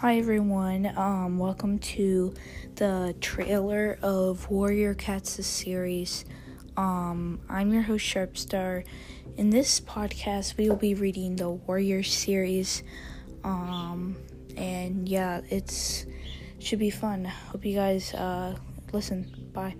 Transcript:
Hi everyone, um, welcome to the trailer of Warrior Cats The series. Um, I'm your host Sharpstar. In this podcast, we will be reading the Warrior series. Um, and yeah, it's should be fun. Hope you guys uh, listen. Bye.